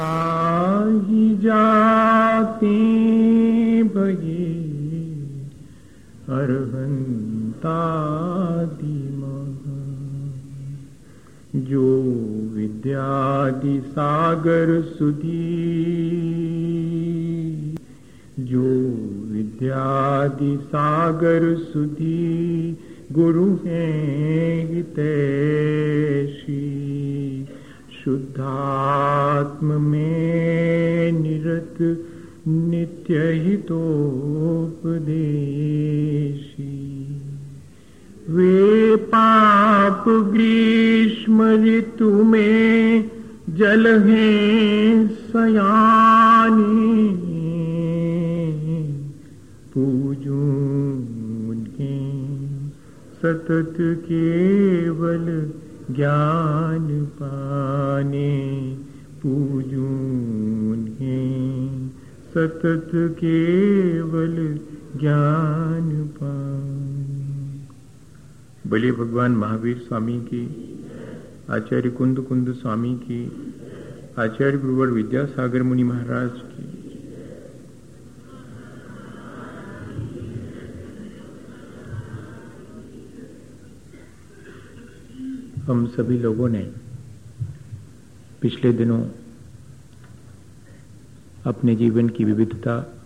ताही जाते बहे अरहंतादि जो विद्यादि सागर सुधी जो विद्यादि सागर सुधी गुरु हैं हितैषी शुद्धात्म में निरत नित्य हितोपदेशी वे पाप ग्रीष्म ऋतु में जल हैं सयानी। पूजू उनके सतत केवल ज्ञान पाने पूजू उन्हें सतत केवल ज्ञान पाने। बलिए भगवान महावीर स्वामी की, आचार्य कुंद कुंद स्वामी की, आचार्य गुरुवर विद्यासागर मुनि महाराज की हम सभी लोगों ने पिछले दिनों अपने जीवन की विविधता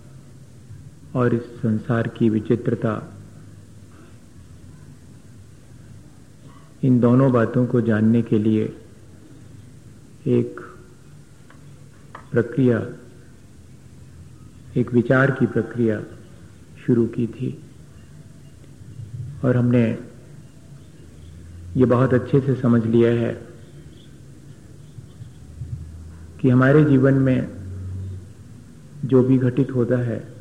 और इस संसार की विचित्रता इन दोनों बातों को जानने के लिए एक प्रक्रिया, एक विचार की प्रक्रिया शुरू की थी और हमने ये बहुत अच्छे से समझ लिया है कि हमारे जीवन में जो भी घटित होता है,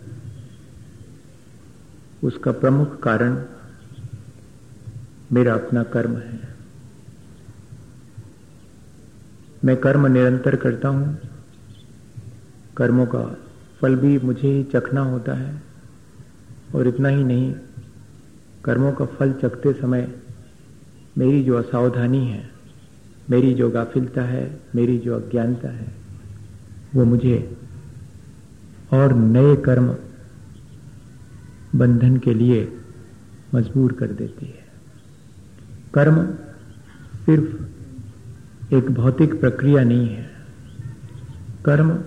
उसका प्रमुख कारण मेरा अपना कर्म है। मैं कर्म निरंतर करता हूँ। कर्मों का फल भी मुझे ही चखना होता है। और इतना ही नहीं, कर्मों का फल चखते समय मेरी जो असावधानी है, मेरी जो गाफिलता है, मेरी जो अज्ञानता है, वो मुझे और नए कर्म बंधन के लिए मजबूर कर देती है। कर्म सिर्फ़ एक भौतिक प्रक्रिया नहीं है। कर्म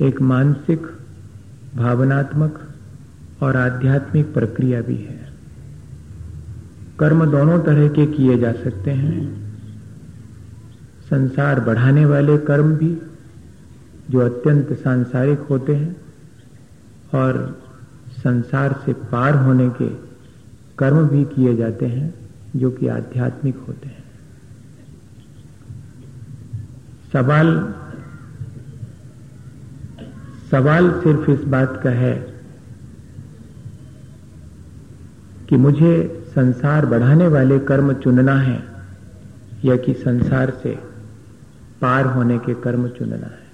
एक मानसिक, भावनात्मक और आध्यात्मिक प्रक्रिया भी है। कर्म दोनों तरह के किए जा सकते हैं। संसार बढ़ाने वाले कर्म भी, जो अत्यंत सांसारिक होते हैं, और संसार से पार होने के कर्म भी किए जाते हैं, जो कि आध्यात्मिक होते हैं। सवाल सवाल सिर्फ़ इस बात का है कि मुझे संसार बढ़ाने वाले कर्म चुनना है, या कि संसार से पार होने के कर्म चुनना है।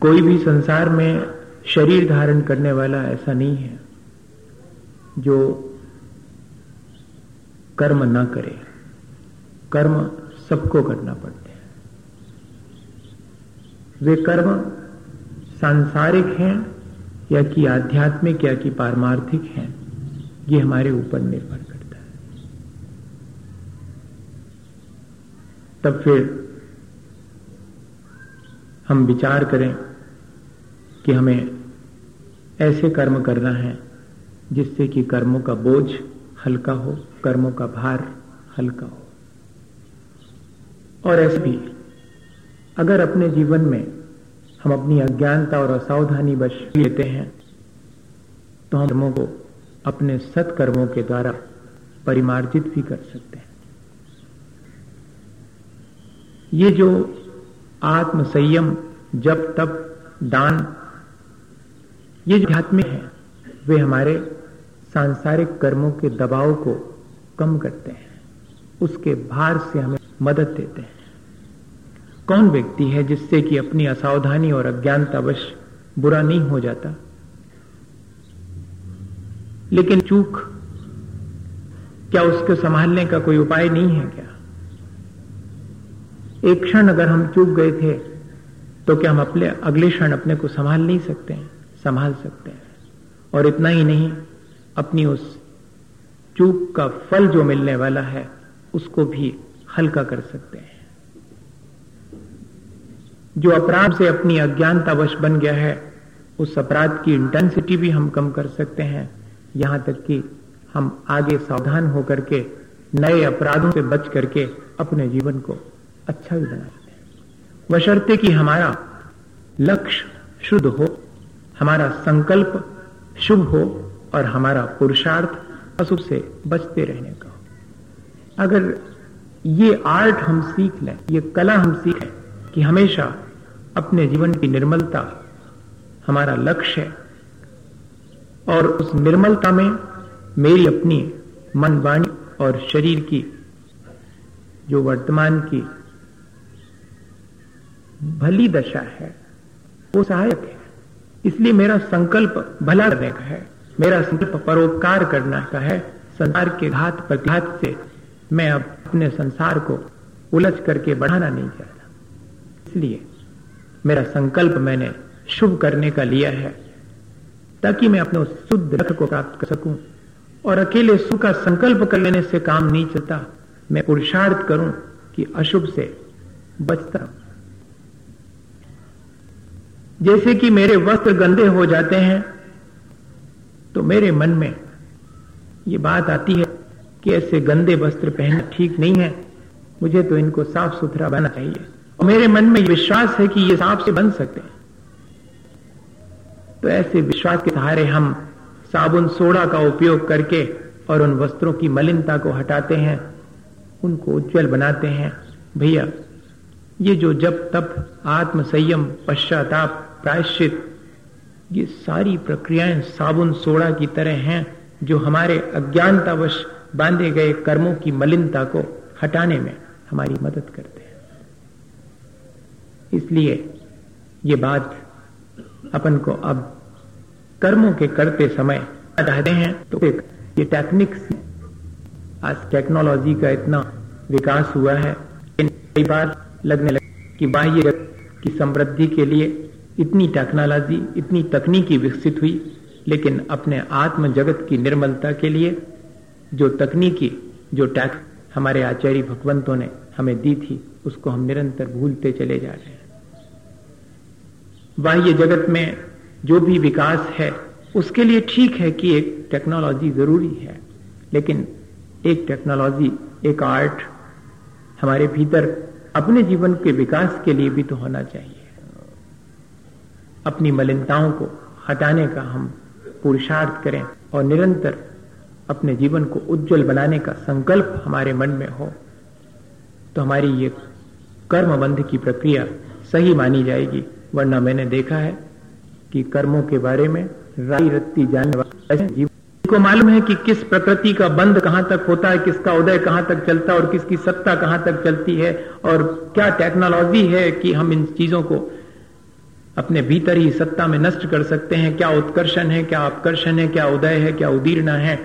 कोई भी संसार में शरीर धारण करने वाला ऐसा नहीं है, जो कर्म ना करे। कर्म सबको करना पड़ते हैं। वे कर्म सांसारिक हैं या कि आध्यात्मिक या कि पारमार्थिक हैं, ये हमारे ऊपर निर्भर करता है। तब फिर हम विचार करें कि हमें ऐसे कर्म करना है जिससे कि कर्मों का बोझ हल्का हो, कर्मों का भार हल्का हो। और ऐसे भी, अगर अपने जीवन में हम अपनी अज्ञानता और असावधानी बच लेते हैं तो हम कर्मों को अपने सत्कर्मों के द्वारा परिमार्जित भी कर सकते हैं। ये जो आत्म संयम जब तब दान, ये जो आध्यात्मिक है, वे हमारे सांसारिक कर्मों के दबाव को कम करते हैं। उसके भार से हमें मदद देते हैं। कौन व्यक्ति है जिससे कि अपनी असावधानी और अज्ञानतावश बुरा नहीं हो जाता? लेकिन चूक, क्या उसको संभालने का कोई उपाय नहीं है क्या? एक क्षण अगर हम चूक गए थे तो क्या हम अपने, अगले क्षण अपने को संभाल नहीं सकते हैं? संभाल सकते हैं। और इतना ही नहीं, अपनी उस चूक का फल जो मिलने वाला है, उसको भी हल्का कर सकते हैं। जो अपराध से अपनी अज्ञानतावश बन गया है, उस अपराध की इंटेंसिटी भी हम कम कर सकते हैं। यहाँ तक कि हम आगे सावधान होकर के, नए अपराधों से बच करके अपने जीवन को अच्छा भी बना सकते हैं। कि हमारा लक्ष्य शुद्ध हो, हमारा संकल्प शुभ हो और हमारा पुरुषार्थ अशुभ से बचते रहने का हो। अगर ये आर्ट हम सीख लें, ये कला हम सीखें कि हमेशा अपने जीवन की निर्मलता हमारा लक्ष्य है। और उस निर्मलता में मेरी अपनी मन वाणी और शरीर की, जो वर्तमान की भली दशा है, वो सहायक है। इसलिए मेरा संकल्प भला करने का है। मेरा संकल्प परोपकार करना का है। संसार के घात प्रतिघात से मैं अब अपने संसार को उलझ करके बढ़ाना नहीं चाहता। इसलिए मेरा संकल्प मैंने शुभ करने का लिया है, ताकि मैं अपने शुद्ध लक्ष्य को प्राप्त कर सकूँ और अकेले सुख का संकल्प कर लेने से काम नहीं चलता। मैं पुरुषार्थ करूँ कि अशुभ से बचता जैसे कि मेरे वस्त्र गंदे हो जाते हैं तो मेरे मन में ये बात आती है कि ऐसे गंदे वस्त्र पहनना ठीक नहीं है। मुझे तो इनको साफ़ सुथरा बनना चाहिए। मेरे मन में विश्वास है कि ये साफ़ से बन सकते हैं। तो ऐसे विश्वास के सहारे हम साबुन सोडा का उपयोग करके और उन वस्त्रों की मलिनता को हटाते हैं, उनको उज्जवल बनाते हैं। भैया, ये जो जब तप, आत्म संयम, पश्चाताप, प्रायश्चित, ये सारी प्रक्रियाएँ साबुन सोडा की तरह हैं जो हमारे अज्ञानतावश बांधे गए कर्मों की मलिनता को हटाने में हमारी मदद करते हैं। इसलिए ये बात अपन को अब कर्मों के करते समय चाहते हैं। तो एक, ये टेक्निक आज टेक्नोलॉजी का इतना विकास हुआ है कई बार लगने लगे कि बाह्य की समृद्धि के लिए इतनी टेक्नोलॉजी इतनी तकनीकी विकसित हुई, लेकिन अपने आत्म जगत की निर्मलता के लिए जो तकनीकी, जो टैक्स हमारे आचार्य भगवंतों ने हमें दी थी, उसको हम निरंतर भूलते चले जा रहे हैं। बाह्य जगत में जो भी विकास है, उसके लिए ठीक है कि एक टेक्नोलॉजी ज़रूरी है। लेकिन एक टेक्नोलॉजी एक आर्ट हमारे भीतर अपने जीवन के विकास के लिए भी तो होना चाहिए। अपनी मलिनताओं को हटाने का हम पुरुषार्थ करें और निरंतर अपने जीवन को उज्जवल बनाने का संकल्प हमारे मन में हो तो हमारी ये कर्मबंध की प्रक्रिया सही मानी जाएगी। वरना मैंने देखा है कि कर्मों के बारे में राई रत्ती जानने वाले को मालूम है कि किस प्रकृति का बंद कहाँ तक होता है, किसका उदय कहाँ तक चलता है और किसकी सत्ता कहाँ तक चलती है और क्या टेक्नोलॉजी है कि हम इन चीज़ों को अपने भीतर ही सत्ता में नष्ट कर सकते हैं। क्या उत्कर्षण है, क्या अपकर्षण है, क्या उदय है, क्या उदीर्ण है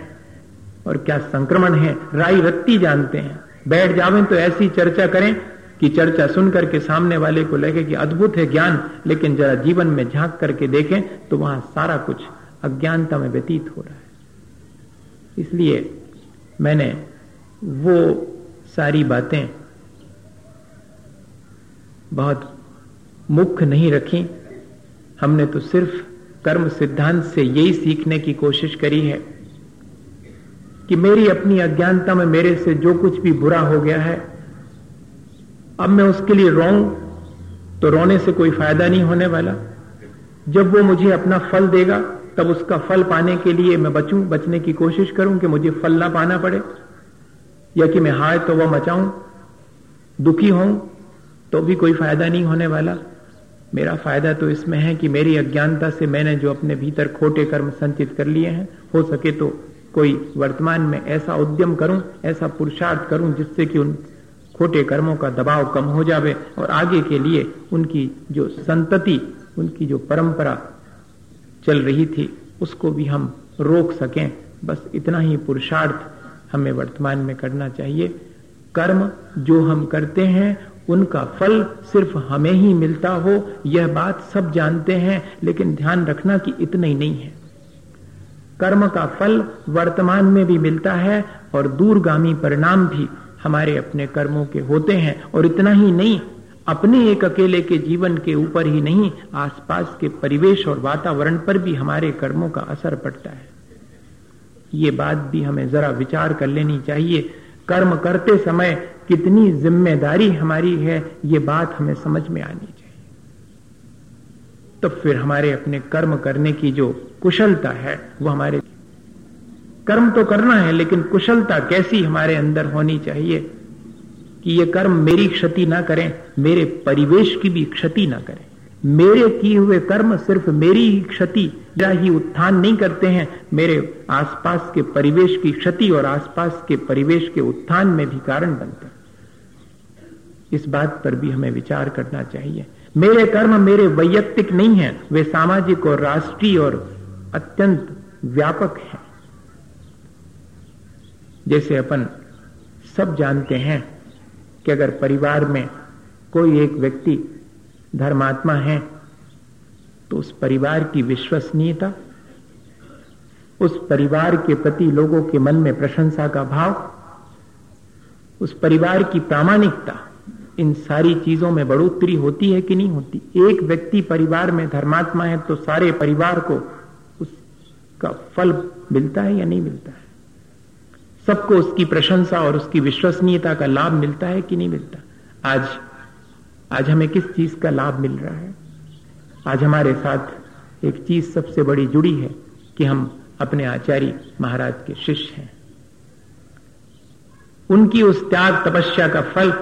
और क्या संक्रमण है, राई रत्ती जानते हैं। बैठ जावे तो ऐसी चर्चा करें कि चर्चा सुन करके सामने वाले को लगे कि अद्भुत है ज्ञान, लेकिन जरा जीवन में झाँक करके देखें तो वहाँ सारा कुछ अज्ञानता में व्यतीत हो रहा है। इसलिए मैंने वो सारी बातें बहुत मुख्य नहीं रखी। हमने तो सिर्फ़ कर्म सिद्धांत से यही सीखने की कोशिश करी है कि मेरी अपनी अज्ञानता में मेरे से जो कुछ भी बुरा हो गया है अब मैं उसके लिए रोऊं तो रोने से कोई फ़ायदा नहीं होने वाला। जब वो मुझे अपना फल देगा, तब उसका फल पाने के लिए मैं बचूं, बचने की कोशिश करूँ कि मुझे फल ना पाना पड़े। या कि मैं हार तो वह मचाऊं, दुखी हूँ तो भी कोई फ़ायदा नहीं होने वाला। मेरा फ़ायदा तो इसमें है कि मेरी अज्ञानता से मैंने जो अपने भीतर खोटे कर्म संचित कर लिए हैं, हो सके तो कोई वर्तमान में ऐसा उद्यम करूँ, ऐसा पुरुषार्थ करूँ, जिससे कि उन खोटे कर्मों का दबाव कम हो जावे और आगे के लिए उनकी जो संतति, उनकी जो परंपरा चल रही थी, उसको भी हम रोक सकें। बस इतना ही पुरुषार्थ हमें वर्तमान में करना चाहिए। कर्म जो हम करते हैं, उनका फल सिर्फ़ हमें ही मिलता हो, यह बात सब जानते हैं, लेकिन ध्यान रखना कि इतना ही नहीं है। कर्म का फल वर्तमान में भी मिलता है और दूरगामी परिणाम भी हमारे अपने कर्मों के होते हैं और इतना ही नहीं, अपने एक अकेले के जीवन के ऊपर ही नहीं, आसपास के परिवेश और वातावरण पर भी हमारे कर्मों का असर पड़ता है। ये बात भी हमें जरा विचार कर लेनी चाहिए। कर्म करते समय कितनी ज़िम्मेदारी हमारी है, ये बात हमें समझ में आनी चाहिए। तो फिर हमारे अपने कर्म करने की जो कुशलता है, वो हमारे कर्म तो करना है, लेकिन कुशलता कैसी हमारे अंदर होनी चाहिए कि ये कर्म मेरी क्षति ना करें, मेरे परिवेश की भी क्षति ना करें। मेरे किए हुए कर्म सिर्फ़ मेरी ही क्षति, या ही उत्थान नहीं करते हैं, मेरे आसपास के परिवेश की क्षति और आसपास के परिवेश के उत्थान में भी कारण बनते हैं। इस बात पर भी हमें विचार करना चाहिए। मेरे कर्म मेरे वैयक्तिक नहीं है, वे सामाजिक और राष्ट्रीय और अत्यंत व्यापक है। जैसे अपन सब जानते हैं कि अगर परिवार में कोई एक व्यक्ति धर्मात्मा है तो उस परिवार की विश्वसनीयता, उस परिवार के प्रति लोगों के मन में प्रशंसा का भाव, उस परिवार की प्रामाणिकता, इन सारी चीज़ों में बढ़ोतरी होती है कि नहीं होती? एक व्यक्ति परिवार में धर्मात्मा है तो सारे परिवार को उसका फल मिलता है या नहीं मिलता है? सबको उसकी प्रशंसा और उसकी विश्वसनीयता का लाभ मिलता है कि नहीं मिलता? आज आज हमें किस चीज़ का लाभ मिल रहा है? आज हमारे साथ एक चीज़ सबसे बड़ी जुड़ी है कि हम अपने आचार्य महाराज के शिष्य हैं। उनकी उस त्याग तपस्या का फल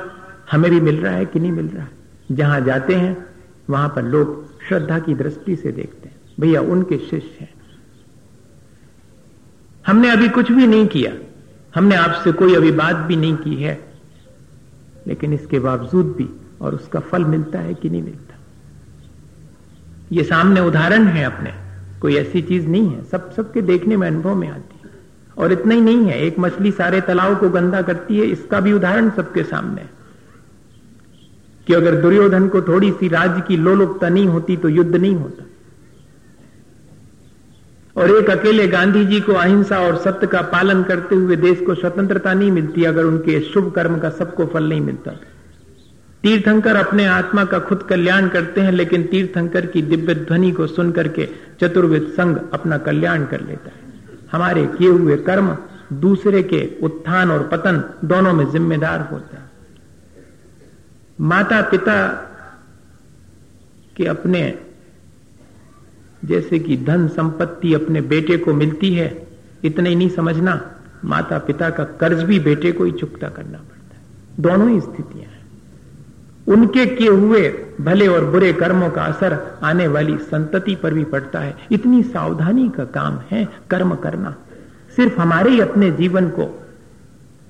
हमें भी मिल रहा है कि नहीं मिल रहा? है जहाँ जाते हैं, वहाँ पर लोग श्रद्धा की दृष्टि से देखते हैं। भैया, उनके शिष्य हैं। हमने अभी कुछ भी नहीं किया। हमने आपसे कोई अभी बात भी नहीं की है, लेकिन इसके बावजूद भी और उसका फल मिलता है कि नहीं मिलता। ये सामने उदाहरण है अपने, कोई ऐसी चीज़ नहीं है, सब, सबके देखने में अनुभव में आती है। और इतना ही नहीं है, एक मछली सारे तालाब को गंदा करती है, इसका भी उदाहरण सबके सामने है। कि अगर दुर्योधन को थोड़ी सी राज्य की लोलुपता नहीं होती तो युद्ध नहीं होता। और एक अकेले गांधी जी को अहिंसा और सत्य का पालन करते हुए देश को स्वतंत्रता नहीं मिलती अगर उनके शुभ कर्म का सबको फल नहीं मिलता। तीर्थंकर अपने आत्मा का खुद कल्याण करते हैं, लेकिन तीर्थंकर की दिव्य ध्वनि को सुन करके चतुर्विद संघ अपना कल्याण कर लेता है। हमारे किए हुए कर्म, दूसरे के उत्थान और पतन दोनों में जिम्मेदार होता है। माता पिता के अपने जैसे कि धन संपत्ति अपने बेटे को मिलती है, इतने ही नहीं समझना। माता पिता का कर्ज भी बेटे को ही चुकता करना पड़ता है। दोनों ही स्थितियाँ हैं। उनके किए हुए भले और बुरे कर्मों का असर आने वाली संतति पर भी पड़ता है। इतनी सावधानी का काम है कर्म करना। सिर्फ़ हमारे ही अपने जीवन को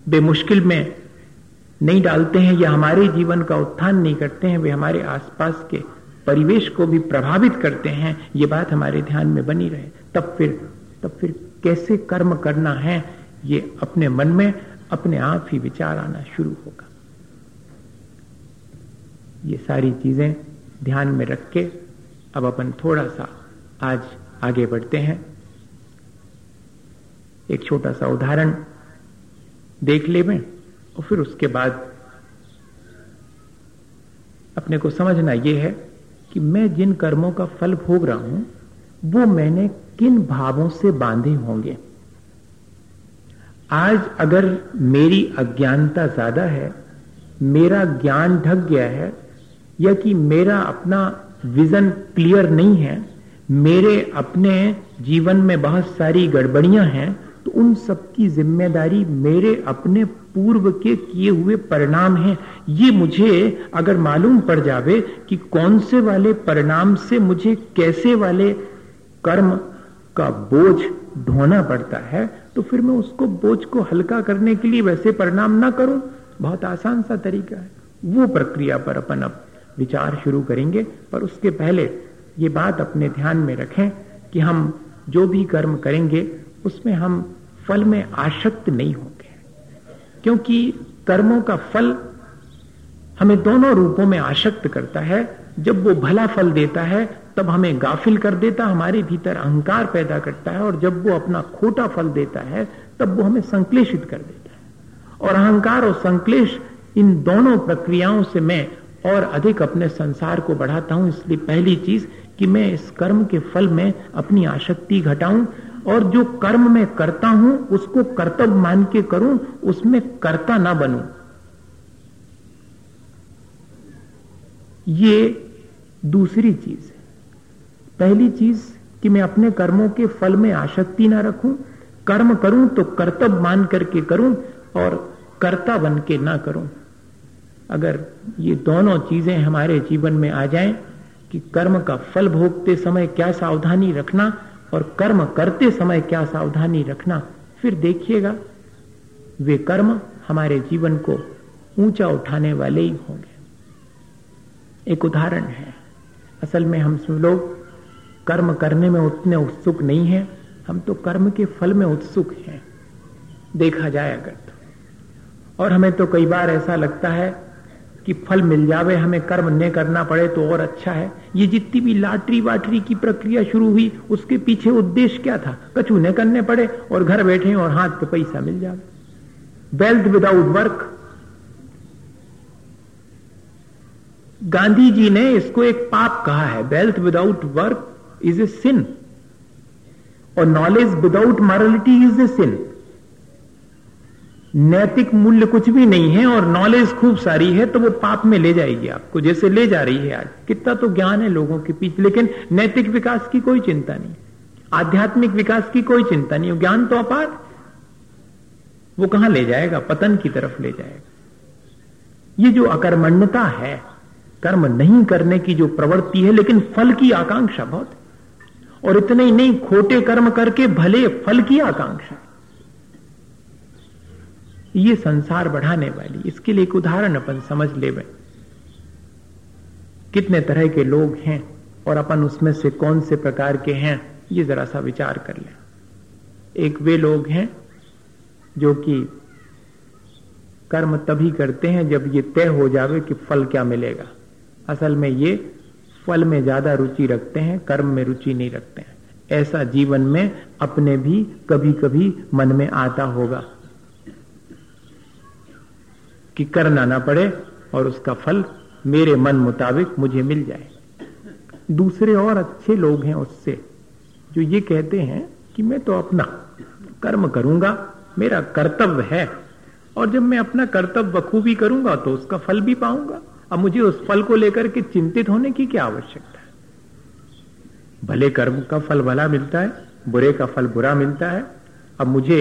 बेमुश्किल में नहीं डालते हैं या हमारे जीवन का उत्थान नहीं करते हैं, वे हमारे आसपास के परिवेश को भी प्रभावित करते हैं, ये बात हमारे ध्यान में बनी रहे। तब फिर तब फिर कैसे कर्म करना है, ये अपने मन में, अपने आप ही विचार आना शुरू होगा। ये सारी चीज़ें ध्यान में रख के अब अपन थोड़ा सा आज आगे बढ़ते हैं। एक छोटा सा उदाहरण देख ले में, और फिर उसके बाद अपने को समझना यह है कि मैं जिन कर्मों का फल भोग रहा हूँ, वो मैंने किन भावों से बांधे होंगे? आज अगर मेरी अज्ञानता ज़्यादा है, मेरा ज्ञान ढक गया है, या कि मेरा अपना विजन क्लियर नहीं है, मेरे अपने जीवन में बहुत सारी गड़बड़ियाँ हैं तो उन सब की ज़िम्मेदारी मेरे अपने पूर्व के किए हुए परिणाम हैं। ये मुझे अगर मालूम पड़ जावे कि कौन से वाले परिणाम से मुझे कैसे वाले कर्म का बोझ ढोना पड़ता है तो फिर मैं उसको बोझ को हल्का करने के लिए वैसे परिणाम ना करूँ। बहुत आसान सा तरीका है। वो प्रक्रिया पर अपन अब विचार शुरू करेंगे, पर उसके पहले ये बात अपने ध्यान में रखें कि हम जो भी कर्म करेंगे, उसमें हम फल में आशक्त नहीं होंगे क्योंकि कर्मों का फल हमें दोनों रूपों में आशक्त करता है। जब वो भला फल देता है, तब हमें गाफिल कर देता हमारे भीतर अहंकार पैदा करता है, और जब वो अपना खोटा फल देता है, तब वो हमें संकलेशित कर देता है। और अहंकार और संक्लेश, इन दोनों प्रक्रियाओं से मैं और अधिक अपने संसार को बढ़ाता हूँ। इसलिए पहली चीज़ कि मैं इस कर्म के फल में अपनी आसक्ति घटाऊं और जो कर्म मैं करता हूँ, उसको कर्तव्य मान के करूँ, उसमें कर्ता ना बनूं। ये दूसरी चीज़ है। पहली चीज़ कि मैं अपने कर्मों के फल में आसक्ति ना रखूँ, कर्म करूँ तो कर्तव्य मान करके करूँ और कर्ता बन के ना करूँ। अगर ये दोनों चीज़ें हमारे जीवन में आ जाएँ कि कर्म का फल भोगते समय क्या सावधानी रखना और कर्म करते समय क्या सावधानी रखना, फिर देखिएगा, वे कर्म हमारे जीवन को ऊँचा उठाने वाले ही होंगे। एक उदाहरण है, असल में हम लोग कर्म करने में उतने उत्सुक नहीं हैं, हम तो कर्म के फल में उत्सुक हैं, देखा जाए अगर तो। और हमें तो कई बार ऐसा लगता है कि फल मिल जावे, हमें कर्म न करना पड़े तो और अच्छा है। ये जितनी भी लाटरी वाटरी की प्रक्रिया शुरू हुई, उसके पीछे उद्देश्य क्या था? कछु न करने पड़े और घर बैठे और हाथ पे पैसा मिल जावे। Wealth without work Gandhi ji ने इसको एक पाप कहा है। Wealth without work is a sin और knowledge without morality is a sin नैतिक मूल्य कुछ भी नहीं है और नॉलेज खूब सारी है तो वो पाप में ले जाएगी आपको, जैसे ले जा रही है आज। कितना तो ज्ञान है लोगों के पीछे, लेकिन नैतिक विकास की कोई चिंता नहीं। आध्यात्मिक विकास की कोई चिंता नहीं। ज्ञान तो अपार। वो कहाँ ले जाएगा? पतन की तरफ़ ले जाएगा। ये जो अकर्मण्यता है, कर्म नहीं करने की जो प्रवृत्ति है, लेकिन फल की आकांक्षा बहुत। और इतने ही नहीं, खोटे कर्म करके भले फल की आकांक्षा। ये संसार बढ़ाने वाली, इसके लिए एक उदाहरण अपन समझ ले कितने तरह के लोग हैं और अपन उसमें से कौन से प्रकार के हैं, ये जरा सा विचार कर ले। एक वे लोग हैं जो कि कर्म तभी करते हैं जब ये तय हो जावे कि फल क्या मिलेगा। असल में ये फल में ज़्यादा रुचि रखते हैं, कर्म में रुचि नहीं रखते हैं। ऐसा जीवन में अपने भी कभी कभी मन में आता होगा। कि करना ना पड़े और उसका फल मेरे मन मुताबिक मुझे मिल जाए। दूसरे और अच्छे लोग हैं उससे जो ये कहते हैं कि मैं तो अपना कर्म करूँगा, मेरा कर्तव्य है और जब मैं अपना कर्तव्य बखूबी करूँगा तो उसका फल भी पाऊँगा। अब मुझे उस फल को लेकर के चिंतित होने की क्या आवश्यकता है? भले कर्म का फल भला मिलता है, बुरे का फल बुरा मिलता है, अब मुझे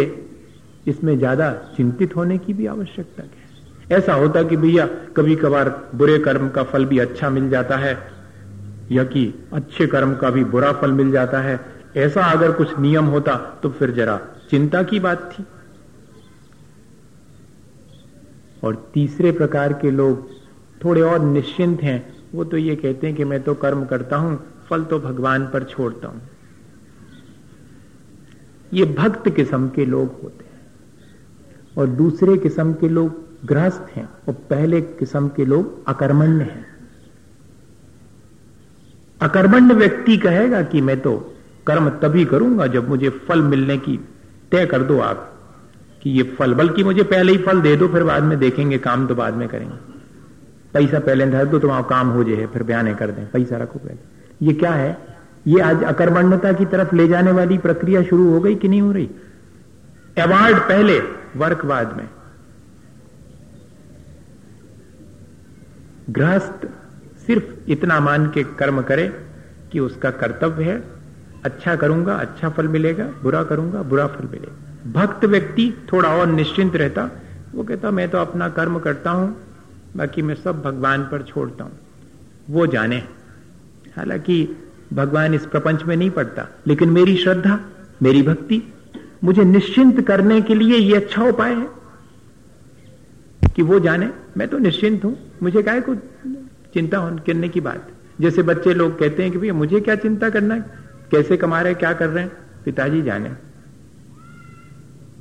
इसमें ज़्यादा चिंतित होने की भी आवश्यकता है? ऐसा होता कि भैया कभी कभार बुरे कर्म का फल भी अच्छा मिल जाता है, या कि अच्छे कर्म का भी बुरा फल मिल जाता है। ऐसा अगर कुछ नियम होता तो फिर जरा चिंता की बात थी। और तीसरे प्रकार के लोग थोड़े और निश्चिंत हैं। वो तो ये कहते हैं कि मैं तो कर्म करता हूँ, फल तो भगवान पर छोड़ता हूँ। ये भक्त किस्म के लोग होते हैं। और दूसरे किस्म के लोग गृहस्थ हैं और पहले किस्म के लोग अकर्मण्य हैं। अकर्मण्य व्यक्ति कहेगा कि मैं तो कर्म तभी करूँगा जब मुझे फल मिलने की तय कर दो आप, कि ये फल, बल्कि मुझे पहले ही फल दे दो, फिर बाद में देखेंगे, काम तो बाद में करेंगे। पैसा पहले धर दो तुम्हारा काम हो जाए, फिर बयाने कर दें, पैसा रखो पहले। ये क्या है? ये आज अकर्मण्यता की तरफ़ ले जाने वाली प्रक्रिया शुरू हो गई कि नहीं हो रही? अवार्ड पहले वर्क बाद में। गृहस्थ सिर्फ़ इतना मान के कर्म करे कि उसका कर्तव्य है अच्छा करूँगा अच्छा फल मिलेगा, बुरा करूँगा, बुरा फल मिलेगा। भक्त व्यक्ति थोड़ा और निश्चिंत रहता, वो कहता, मैं तो अपना कर्म करता हूँ, बाकी मैं सब भगवान पर छोड़ता हूँ। वो जाने। हालाँकि भगवान इस प्रपंच में नहीं पड़ता, लेकिन मेरी श्रद्धा, मेरी भक्ति, मुझे निश्चिंत करने के लिए ये अच्छा उपाय है कि वो जाने। मैं तो निश्चिंत हूँ। मुझे क्या को चिंता करने की बात? जैसे बच्चे लोग कहते हैं कि भैया, मुझे क्या चिंता करना है? कैसे कमा रहे क्या कर रहे हैं? पिताजी जाने।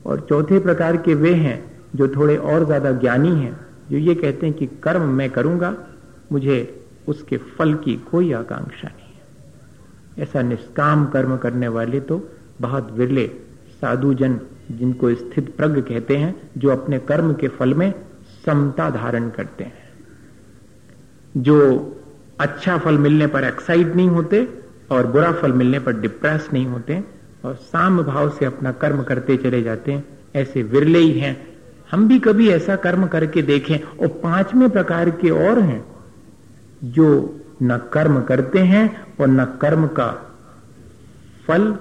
और चौथे प्रकार के वे हैं जो थोड़े और ज़्यादा ज्ञानी हैं, जो ये कहते हैं कि कर्म मैं करूँगा, मुझे उसके फल की कोई आकांक्षा नहीं है। ऐसा निष्काम कर्म करने वाले तो बहुत विरले साधु जन जिनको स्थित प्रज्ञ कहते हैं, जो अपने कर्म के फल में समता धारण करते हैं। जो अच्छा फल मिलने पर एक्साइट नहीं होते और बुरा फल मिलने पर डिप्रेस नहीं होते और साम भाव से अपना कर्म करते चले जाते हैं। ऐसे विरले ही हैं। हम भी कभी ऐसा कर्म करके देखें और पाँचवें प्रकार के और हैं जो न कर्म करते हैं और न कर्म का फल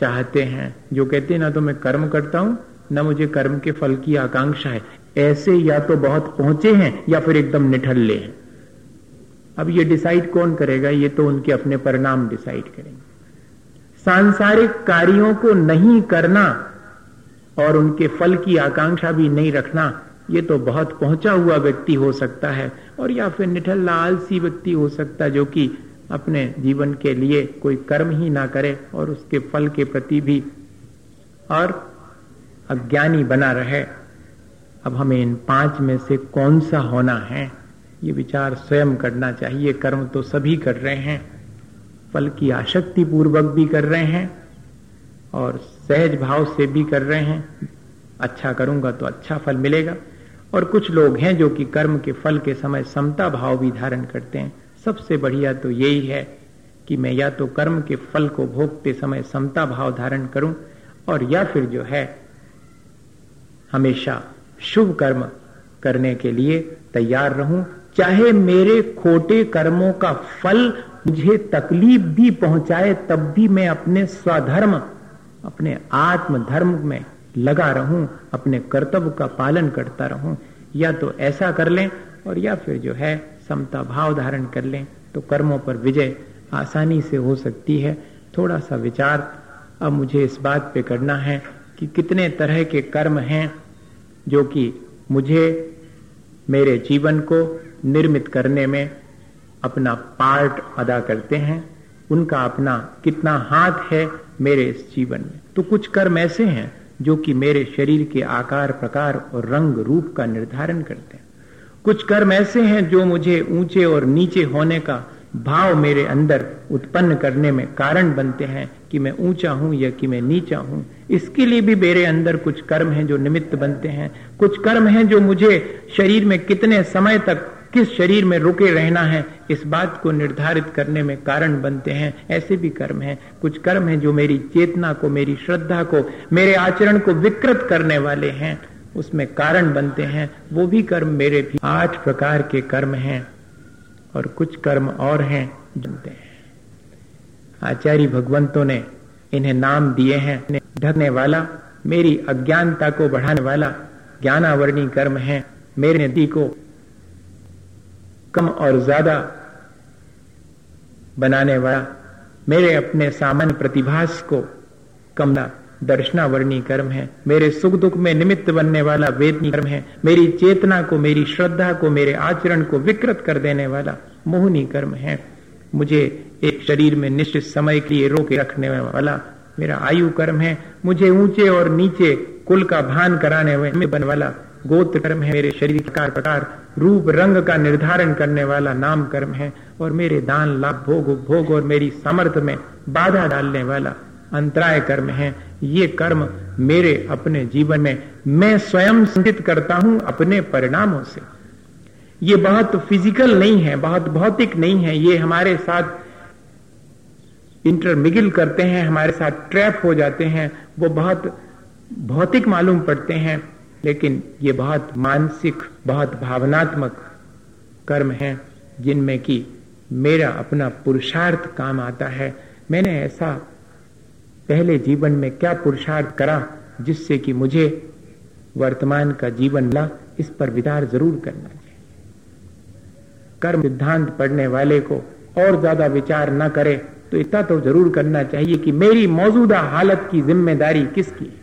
चाहते हैं। जो कहते हैं, ना तो मैं कर्म करता हूँ, न मुझे कर्म के फल की आकांक्षा है। ऐसे या तो बहुत पहुँचे हैं या फिर एकदम निठल्ले हैं। अब ये डिसाइड कौन करेगा? ये तो उनके अपने परिणाम डिसाइड करेंगे। सांसारिक कार्यों को नहीं करना और उनके फल की आकांक्षा भी नहीं रखना, ये तो बहुत पहुँचा हुआ व्यक्ति हो सकता है। और या फिर निठल्ला आलसी व्यक्ति हो सकता है जो कि अपने जीवन के लिए कोई कर्म ही ना करे और उसके फल के प्रति भी और अज्ञानी बना रहे। अब हमें इन पाँच में से कौन सा होना है? ये विचार स्वयं करना चाहिए। कर्म तो सभी कर रहे हैं। फल की आशक्ति पूर्वक भी कर रहे हैं और सहज भाव से भी कर रहे हैं। अच्छा करूँगा तो अच्छा फल मिलेगा। और कुछ लोग हैं जो कि कर्म के फल के समय समता भाव भी धारण करते हैं। सबसे बढ़िया तो यही है कि मैं या तो कर्म के फल को भोगते समय समता भाव धारण करूँ और या फिर जो है, हमेशा शुभ कर्म करने के लिए तैयार रहूँ। चाहे मेरे खोटे कर्मों का फल मुझे तकलीफ़ भी पहुँचाए, तब भी मैं अपने स्वधर्म, अपने आत्म धर्म में लगा रहूँ, अपने कर्तव्य का पालन करता रहूँ। या तो ऐसा कर लें और या फिर जो है समता भाव धारण कर लें तो कर्मों पर विजय आसानी से हो सकती है। थोड़ा सा विचार अब मुझे इस बात पे करना है कि कितने तरह के कर्म हैं जो कि मुझे मेरे जीवन को निर्मित करने में अपना पार्ट अदा करते हैं, उनका अपना कितना हाथ है मेरे इस जीवन में। तो कुछ कर्म ऐसे हैं जो कि मेरे शरीर के आकार, प्रकार और रंग, रूप का निर्धारण करते हैं। कुछ कर्म ऐसे हैं जो मुझे ऊँचे और नीचे होने का भाव मेरे अंदर उत्पन्न करने में कारण बनते हैं कि मैं ऊँचा हूँ या कि मैं नीचा हूँ। इसके लिए भी मेरे अंदर कुछ कर्म हैं जो निमित्त बनते हैं। कुछ कर्म हैं जो मुझे शरीर में कितने समय तक किस शरीर में रुके रहना है, इस बात को निर्धारित करने में कारण बनते हैं। ऐसे भी कर्म हैं। कुछ कर्म हैं जो मेरी चेतना को, मेरी श्रद्धा को, मेरे आचरण को विकृत करने वाले हैं। उसमें कारण बनते हैं। वो भी कर्म मेरे भी। आठ प्रकार के कर्म हैं और कुछ कर्म और हैं जानते हैं। आचार्य भगवंतों ने इन्हें नाम दिए हैं। ढकने वाला, मेरी अज्ञानता को बढ़ाने वाला, ज्ञानावर्णी कर्म है। मेरे नदी को कम और ज़्यादा बनाने वाला, मेरे अपने सामान्य प्रतिभास को कमला दर्शनावर्णी कर्म है। मेरे सुख दुख में निमित्त बनने वाला वेदनी कर्म है। मेरी चेतना को, मेरी श्रद्धा को, मेरे आचरण को विकृत कर देने वाला मोहनी कर्म है। मुझे एक शरीर में निश्चित समय के लिए रोके रखने वाला मेरा आयु कर्म है। मुझे ऊँचे और नीचे कुल का भान कराने बन वाला गोत्र कर्म है। मेरे शरीर प्रकार प्रकार, रूप, रंग का निर्धारण करने वाला नाम कर्म है और मेरे दान, लाभ, भोग भोग और मेरी सामर्थ्य में बाधा डालने वाला अंतराय कर्म है। ये कर्म मेरे अपने जीवन में मैं स्वयं संचित करता हूँ अपने परिणामों से। ये बहुत फ़िज़िकल नहीं है बहुत भौतिक नहीं है, ये हमारे साथ इंटरमिगिल करते हैं, हमारे साथ ट्रैप हो जाते हैं, वो बहुत भौतिक मालूम पड़ते हैं, लेकिन ये बहुत मानसिक बहुत भावनात्मक कर्म हैं, जिनमें कि मेरा अपना पुरुषार्थ काम आता है। मैंने ऐसा पहले जीवन में क्या पुरुषार्थ करा, जिससे कि मुझे वर्तमान का जीवन ला इस पर विचार ज़रूर करना कर्म सिद्धांत पढ़ने वाले को और ज़्यादा विचार न करे तो इतना तो ज़रूर करना चाहिए कि मेरी मौजूदा हालत की ज़िम्मेदारी किसकी है?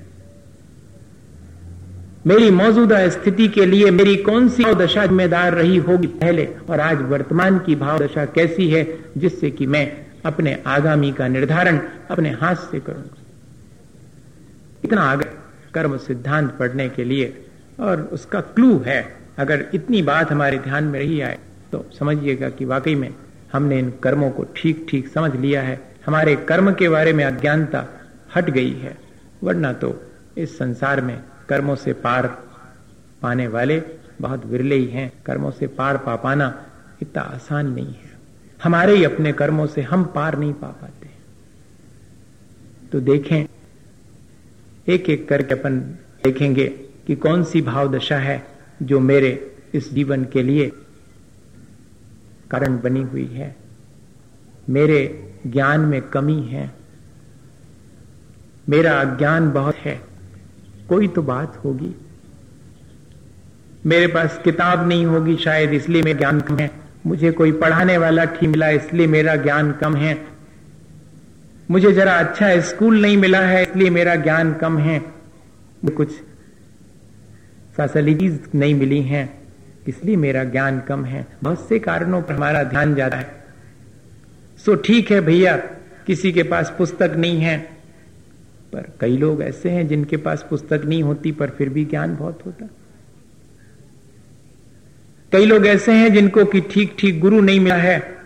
मेरी मौजूदा स्थिति के लिए मेरी कौन सी दशा जिम्मेदार रही होगी पहले? और आज वर्तमान की भाव दशा कैसी है, जिससे कि मैं अपने आगामी का निर्धारण अपने हाथ से करूँगा? इतना आगे कर्म सिद्धांत पढ़ने के लिए और उसका क्लू है, अगर इतनी बात हमारे ध्यान में रही आए तो समझिएगा कि वाकई में हमने इन कर्मों को ठीक ठीक समझ लिया है। हमारे कर्म के बारे में अज्ञानता हट गई है। वरना तो इस संसार में कर्मों से पार पाने वाले बहुत विरले ही हैं। कर्मों से पार पा पाना इतना आसान नहीं है। हमारे ही अपने कर्मों से हम पार नहीं पा पाते। तो देखें एक एक करके अपन देखेंगे कि कौन सी भाव दशा है जो मेरे इस जीवन के लिए कारण बनी हुई है। मेरे ज्ञान में कमी है। मेरा अज्ञान बहुत है। कोई तो बात होगी। मेरे पास किताब नहीं होगी शायद, इसलिए मेरा ज्ञान कम है। मुझे कोई पढ़ाने वाला ठीक मिला, इसलिए मेरा ज्ञान कम है। मुझे जरा अच्छा स्कूल नहीं मिला है, इसलिए मेरा ज्ञान कम है। कुछ फैसिलिटीज़ नहीं मिली हैं। इसलिए मेरा ज्ञान कम है। बहुत से कारणों पर हमारा ध्यान जाता है। सो ठीक है भैया, किसी के पास पुस्तक नहीं है। पर कई लोग ऐसे हैं जिनके पास पुस्तक नहीं होती, पर फिर भी ज्ञान बहुत होता। कई लोग ऐसे हैं जिनको कि ठीक ठीक गुरु नहीं मिला है।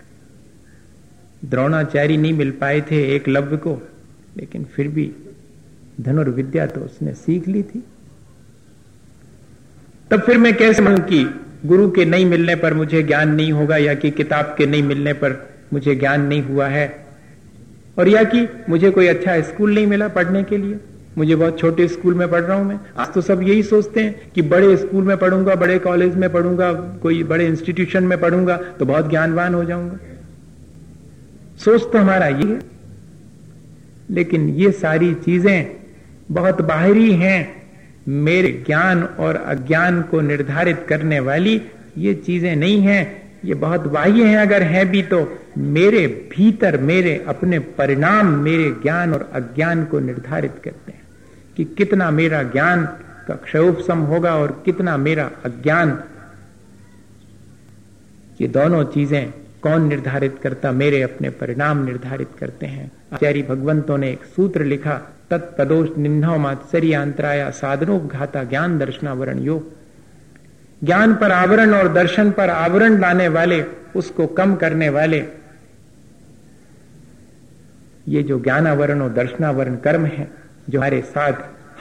द्रोणाचार्य नहीं मिल पाए थे एक लव्य को, लेकिन फिर भी धनुर्विद्या तो उसने सीख ली थी। तब फिर मैं कैसे मानू कि गुरु के नहीं मिलने पर मुझे ज्ञान नहीं होगा, या कि किताब के नहीं मिलने पर मुझे ज्ञान नहीं हुआ है। और या कि मुझे कोई अच्छा स्कूल नहीं मिला पढ़ने के लिए। मुझे बहुत छोटे स्कूल में पढ़ रहा हूँ मैं। आज तो सब यही सोचते हैं कि बड़े स्कूल में पढ़ूँगा, बड़े कॉलेज में पढ़ूँगा, कोई बड़े इंस्टीट्यूशन में पढ़ूँगा तो बहुत ज्ञानवान हो जाऊँगा। सोच तो हमारा ये है। लेकिन ये सारी चीज़ें बहुत बाहरी हैं। मेरे ज्ञान और अज्ञान को निर्धारित करने वाली ये चीज़ें नहीं हैं, ये बहुत बाह्य हैं अगर हैं भी तो। मेरे भीतर मेरे अपने परिणाम मेरे ज्ञान और अज्ञान को निर्धारित करते हैं कि कितना मेरा ज्ञान का क्षयोपम होगा और कितना मेरा अज्ञान। ये दोनों चीज़ें कौन निर्धारित करता, मेरे अपने परिणाम निर्धारित करते हैं। आचार्य भगवंतों ने एक सूत्र लिखा मात्सर्य अंतराया साधनोपघाता ज्ञान दर्शनावरण योग ज्ञान पर आवरण और दर्शन पर आवरण लाने वाले, उसको कम करने वाले। ये जो ज्ञानावरण और दर्शनावरण कर्म है, जो हमारे साथ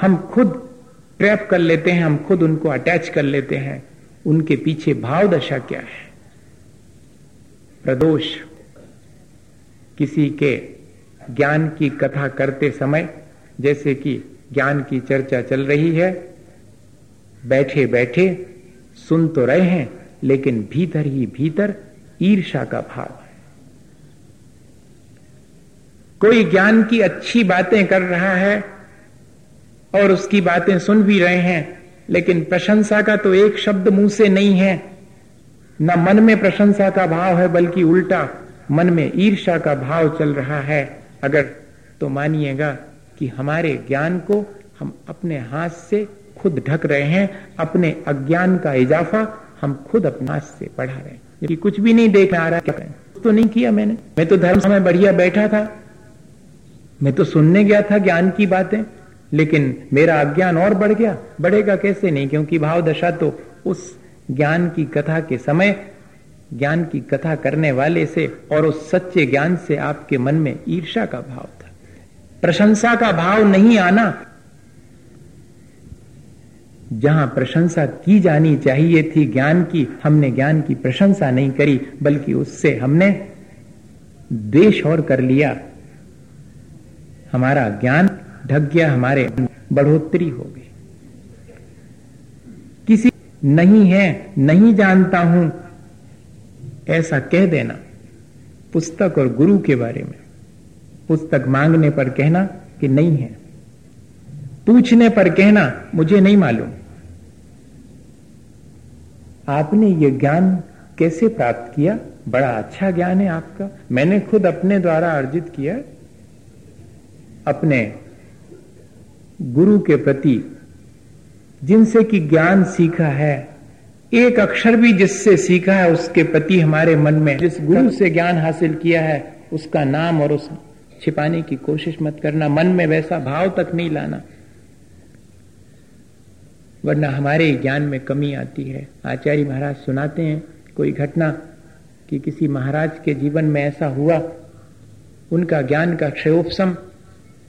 हम खुद ट्रैप कर लेते हैं, हम खुद उनको अटैच कर लेते हैं, उनके पीछे भाव दशा क्या है? प्रदोष। किसी के ज्ञान की कथा करते समय जैसे कि ज्ञान की चर्चा चल रही है, बैठे बैठे सुन तो रहे हैं, लेकिन भीतर ही भीतर ईर्षा का भाव है। कोई ज्ञान की अच्छी बातें कर रहा है और उसकी बातें सुन भी रहे हैं, लेकिन प्रशंसा का तो एक शब्द मुँह से नहीं है। न मन में प्रशंसा का भाव है, बल्कि उल्टा मन में ईर्षा का भाव चल रहा है। अगर तो मानिएगा कि हमारे ज्ञान को हम अपने हाथ से खुद ढक रहे हैं, अपने अज्ञान का इजाफा हम खुद अपने हाथ से बढ़ा रहे हैं। कि कुछ भी नहीं देख आ रहा क्या तो नहीं किया मैंने। मैं तो धर्म समय बढ़िया बैठा था। मैं तो सुनने गया था ज्ञान की बातें, लेकिन मेरा अज्ञान और बढ़ गया। बढ़ेगा कैसे नहीं? क्योंकि भाव दशा तो उस ज्ञान की कथा के समय, ज्ञान की कथा करने वाले से और उस सच्चे ज्ञान से आपके मन में ईर्षा का भाव प्रशंसा का भाव नहीं आना। जहाँ प्रशंसा की जानी चाहिए थी, ज्ञान की, हमने ज्ञान की प्रशंसा नहीं करी, बल्कि उससे हमने द्वेष और कर लिया। हमारा ज्ञान ढक गया, हमारे बढ़ोतरी हो गई। किसी नहीं है, नहीं जानता हूँ, ऐसा कह देना, पुस्तक और गुरु के बारे में। पुस्तक मांगने पर कहना कि नहीं है। पूछने पर कहना मुझे नहीं मालूम। आपने ये ज्ञान कैसे प्राप्त किया? बड़ा अच्छा ज्ञान है आपका। मैंने खुद अपने द्वारा अर्जित किया। अपने गुरु के प्रति जिनसे कि ज्ञान सीखा है, एक अक्षर भी जिससे सीखा है, उसके प्रति हमारे मन में जिस गुरु से ज्ञान हासिल किया है, उसका नाम और उस छिपाने की कोशिश मत करना, मन में वैसा भाव तक नहीं लाना। वरना हमारे ज्ञान में कमी आती है। आचार्य महाराज सुनाते हैं, कोई घटना कि किसी महाराज के जीवन में ऐसा हुआ, उनका ज्ञान का क्षयोपम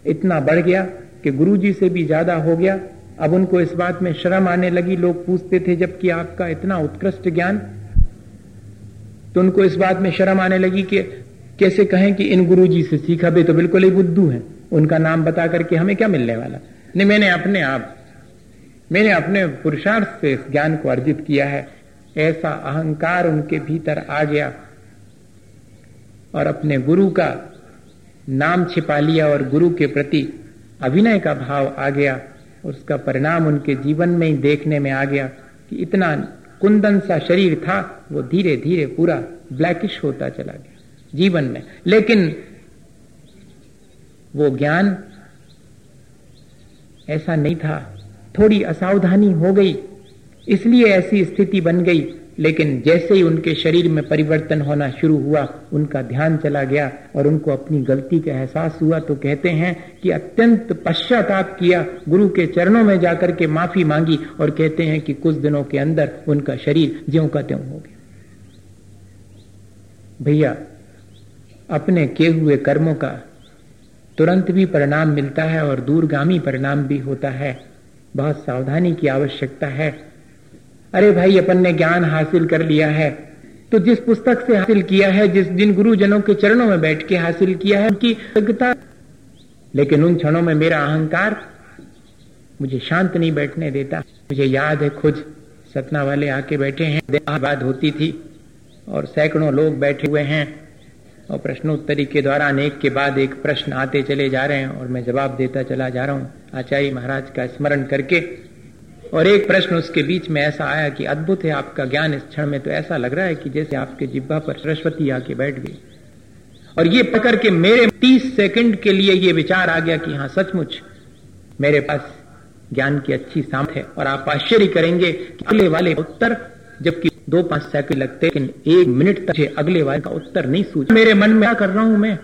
इतना बढ़ गया कि गुरुजी से भी ज़्यादा हो गया। अब उनको इस बात में शर्म आने लगी, लोग पूछते थे, जबकि आपका इतना उत्कृष्ट ज्ञान तो उनको इस बात में शर्म आने लगी कि कैसे कहें कि इन गुरु जी से सीखा? भी तो बिल्कुल ही बुद्धू है। उनका नाम बता करके हमें क्या मिलने वाला? नहीं, मैंने अपने आप, मैंने अपने पुरुषार्थ से इस ज्ञान को अर्जित किया है। ऐसा अहंकार उनके भीतर आ गया और अपने गुरु का नाम छिपा लिया और गुरु के प्रति अभिनय का भाव आ गया। उसका परिणाम उनके जीवन में ही देखने में आ गया कि इतना कुंदन सा शरीर था, वो धीरे धीरे पूरा ब्लैकिश होता चला गया। जीवन में। लेकिन वो ज्ञान ऐसा नहीं था। थोड़ी असावधानी हो गई। इसलिए ऐसी स्थिति बन गई। लेकिन जैसे ही उनके शरीर में परिवर्तन होना शुरू हुआ, उनका ध्यान चला गया और उनको अपनी गलती का एहसास हुआ तो कहते हैं कि अत्यंत पश्चाताप किया। गुरु के चरणों में जाकर के माफ़ी मांगी और कहते हैं कि कुछ दिनों के अंदर उनका शरीर ज्यो का त्यों हो गया। भैया अपने किए हुए कर्मों का तुरंत भी परिणाम मिलता है और दूरगामी परिणाम भी होता है। बहुत सावधानी की आवश्यकता है। अरे भाई, अपन ने ज्ञान हासिल कर लिया है। तो जिस पुस्तक से हासिल किया है, जिस जिन गुरुजनों के चरणों में बैठ के हासिल किया है, उनकी योग्यता लेकिन उन क्षणों में मेरा अहंकार मुझे शांत नहीं बैठने देता। मुझे याद है, खुद सतना वाले आके बैठे हैं। बात होती थी और सैकड़ों लोग बैठे हुए हैं। और प्रश्नोत्तरी के दौरान एक के बाद एक प्रश्न आते चले जा रहे हैं और मैं जवाब देता चला जा रहा हूँ। आचार्य महाराज का स्मरण करके और एक प्रश्न उसके बीच में ऐसा आया कि अद्भुत है आपका ज्ञान इस क्षण में तो ऐसा लग रहा है कि जैसे आपके जिब्बा पर सरस्वती आके बैठ गई। और ये पकड़ के मेरे तीस सेकंड के लिए ये विचार आ गया कि हाँ सचमुच मेरे पास ज्ञान की अच्छी सामर्थ है और आप आश्चर्य करेंगे कि अगले वाले उत्तर जबकि दो पाँच सेकंड लगते लेकिन एक मिनट तक अगले वाले का उत्तर नहीं सूझ मेरे मन में क्या कर रहा हूँ मैं?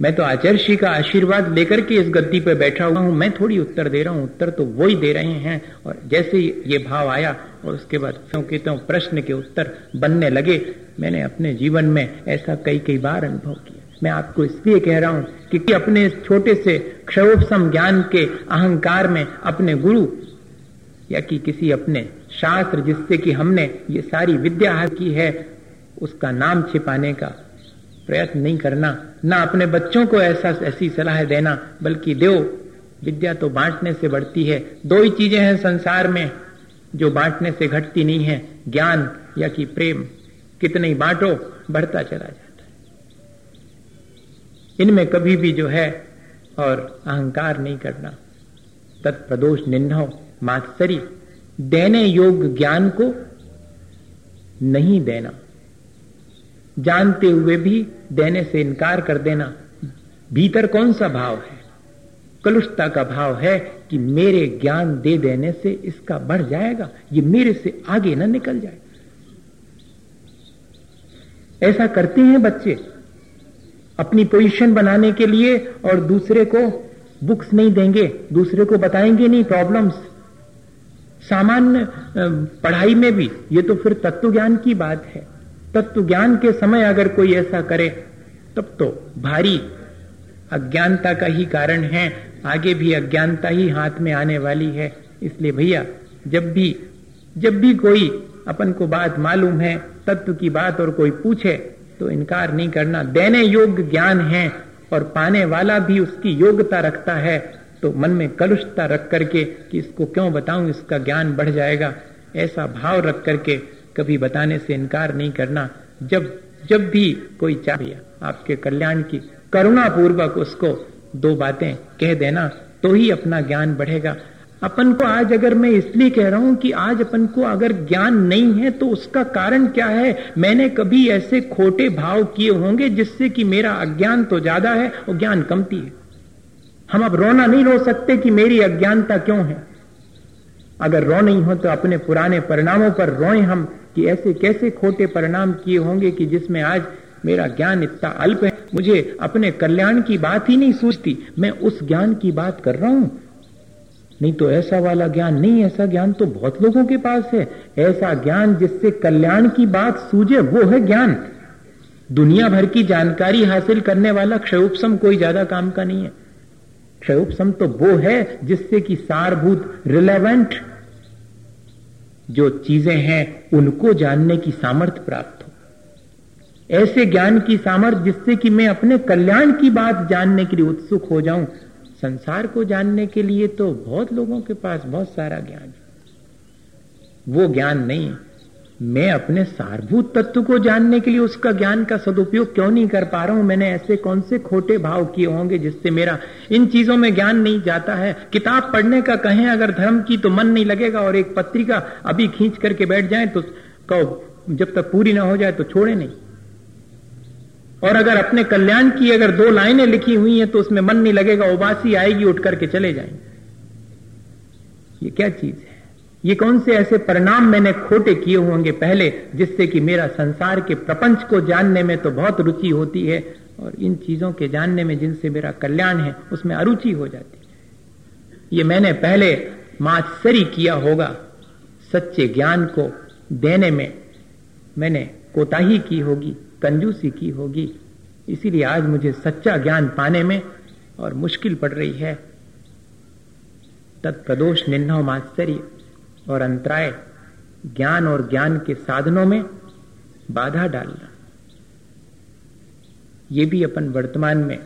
मैं तो आचार्य का आशीर्वाद लेकर के इस गद्दी पे बैठा हुआ हूँ। मैं थोड़ी उत्तर दे रहा हूँ। उत्तर तो वो ही दे रहे हैं। और जैसे ये भाव आया, और उसके बाद क्योंकि तो प्रश्न के उत्तर बनने लगे, मैंने अपने जीवन में ऐसा कई कई बार अनुभव किया। मैं आपको इसलिए कह रहा हूँ कि अपने छोटे से क्षयोपम ज्ञान के अहंकार में अपने गुरु, या कि किसी अपने शास्त्र जिससे कि हमने ये सारी विद्या की है, उसका नाम छिपाने का प्रयत्न नहीं करना, ना अपने बच्चों को ऐसा, ऐसी सलाह देना, बल्कि दो विद्या तो बांटने से बढ़ती है। दो ही चीज़ें हैं संसार में, जो बांटने से घटती नहीं है। ज्ञान या कि प्रेम, कितने ही बांटो, बढ़ता चला जाता है। इनमें कभी भी जो है, और अहंकार नहीं करना। तत्प्रदोष निन्हो, मात्सरी देने योग ज्ञान को नहीं देना। जानते हुए भी देने से इनकार कर देना। भीतर कौन सा भाव है? कलुषता का भाव है कि मेरे ज्ञान दे देने से इसका बढ़ जाएगा। ये मेरे से आगे ना निकल जाए। ऐसा करते हैं बच्चे। अपनी पोजीशन बनाने के लिए और दूसरे को बुक्स नहीं देंगे, दूसरे को बताएँगे नहीं प्रॉब्लम्स। सामान्य पढ़ाई में भी, ये तो फिर तत्व ज्ञान की बात है। तत्व ज्ञान के समय अगर कोई ऐसा करे, तब तो भारी अज्ञानता का ही कारण है। आगे भी अज्ञानता ही हाथ में आने वाली है। इसलिए भैया, जब भी जब भी कोई अपन को बात मालूम है, तत्व की बात और कोई पूछे तो इनकार नहीं करना। देने योग्य ज्ञान है और पाने वाला भी उसकी योग्यता रखता है। तो मन में कलुषता रख करके कि इसको क्यों बताऊँ, इसका ज्ञान बढ़ जाएगा। ऐसा भाव रख करके कभी बताने से इनकार नहीं करना। जब जब भी कोई चाहिए आपके कल्याण की करुणा पूर्वक उसको दो बातें कह देना तो ही अपना ज्ञान बढ़ेगा। अपन को आज अगर मैं इसलिए कह रहा हूँ कि आज अपन को अगर ज्ञान नहीं है तो उसका कारण क्या है? मैंने कभी ऐसे खोटे भाव किए होंगे जिससे कि मेरा अज्ञान तो ज़्यादा है और ज्ञान कमती है। हम अब रोना नहीं रो सकते कि मेरी अज्ञानता क्यों है? अगर रो नहीं हो तो अपने पुराने परिणामों पर रोए हम कि ऐसे कैसे खोटे परिणाम किए होंगे कि जिसमें आज मेरा ज्ञान इतना अल्प है। मुझे अपने कल्याण की बात ही नहीं सोचती मैं उस ज्ञान की बात कर रहा हूँ। नहीं तो ऐसा वाला ज्ञान नहीं, ऐसा ज्ञान तो बहुत लोगों के पास है। ऐसा ज्ञान जिससे कल्याण की बात सूझे, वो है ज्ञान। दुनिया भर की जानकारी हासिल करने वाला क्षयोपम कोई ज़्यादा काम का नहीं है। क्षयोपम तो वो है जिससे कि सारभूत रिलेवेंट जो चीज़ें हैं, उनको जानने की सामर्थ्य प्राप्त हो। ऐसे ज्ञान की सामर्थ्य जिससे कि मैं अपने कल्याण की बात जानने के लिए उत्सुक हो जाऊँ, संसार को जानने के लिए तो बहुत लोगों के पास बहुत सारा ज्ञान है। वो ज्ञान नहीं मैं अपने सारभूत तत्व को जानने के लिए उसका ज्ञान का सदुपयोग क्यों नहीं कर पा रहा हूँ? मैंने ऐसे कौन से खोटे भाव किए होंगे जिससे मेरा इन चीज़ों में ज्ञान नहीं जाता है? किताब पढ़ने का कहें, अगर धर्म की तो मन नहीं लगेगा और एक पत्रिका अभी खींच करके बैठ जाए तो कहो, जब तक पूरी ना हो जाए तो छोड़े नहीं। और अगर अपने कल्याण की अगर दो लाइनें लिखी हुई हैं तो उसमें मन नहीं लगेगा, उबासी आएगी, उठ करके चले जाएँगे। ये क्या चीज़ है? ये कौन से ऐसे परिणाम मैंने खोटे किए होंगे पहले, जिससे कि मेरा संसार के प्रपंच को जानने में तो बहुत रुचि होती है, और इन चीज़ों के जानने में जिनसे मेरा कल्याण है, उसमें अरुचि हो जाती ये मैंने पहले मात्सरी किया होगा, सच्चे ज्ञान को देने में। मैंने कोताही की होगी, कंजूसी की होगी। इसीलिए आज मुझे सच्चा ज्ञान पाने में और मुश्किल पड़ रही है। तत्प्रदोष निन्नव मात्सर्य और अंतराय ज्ञान और ज्ञान के साधनों में बाधा डालना। ये भी अपन वर्तमान में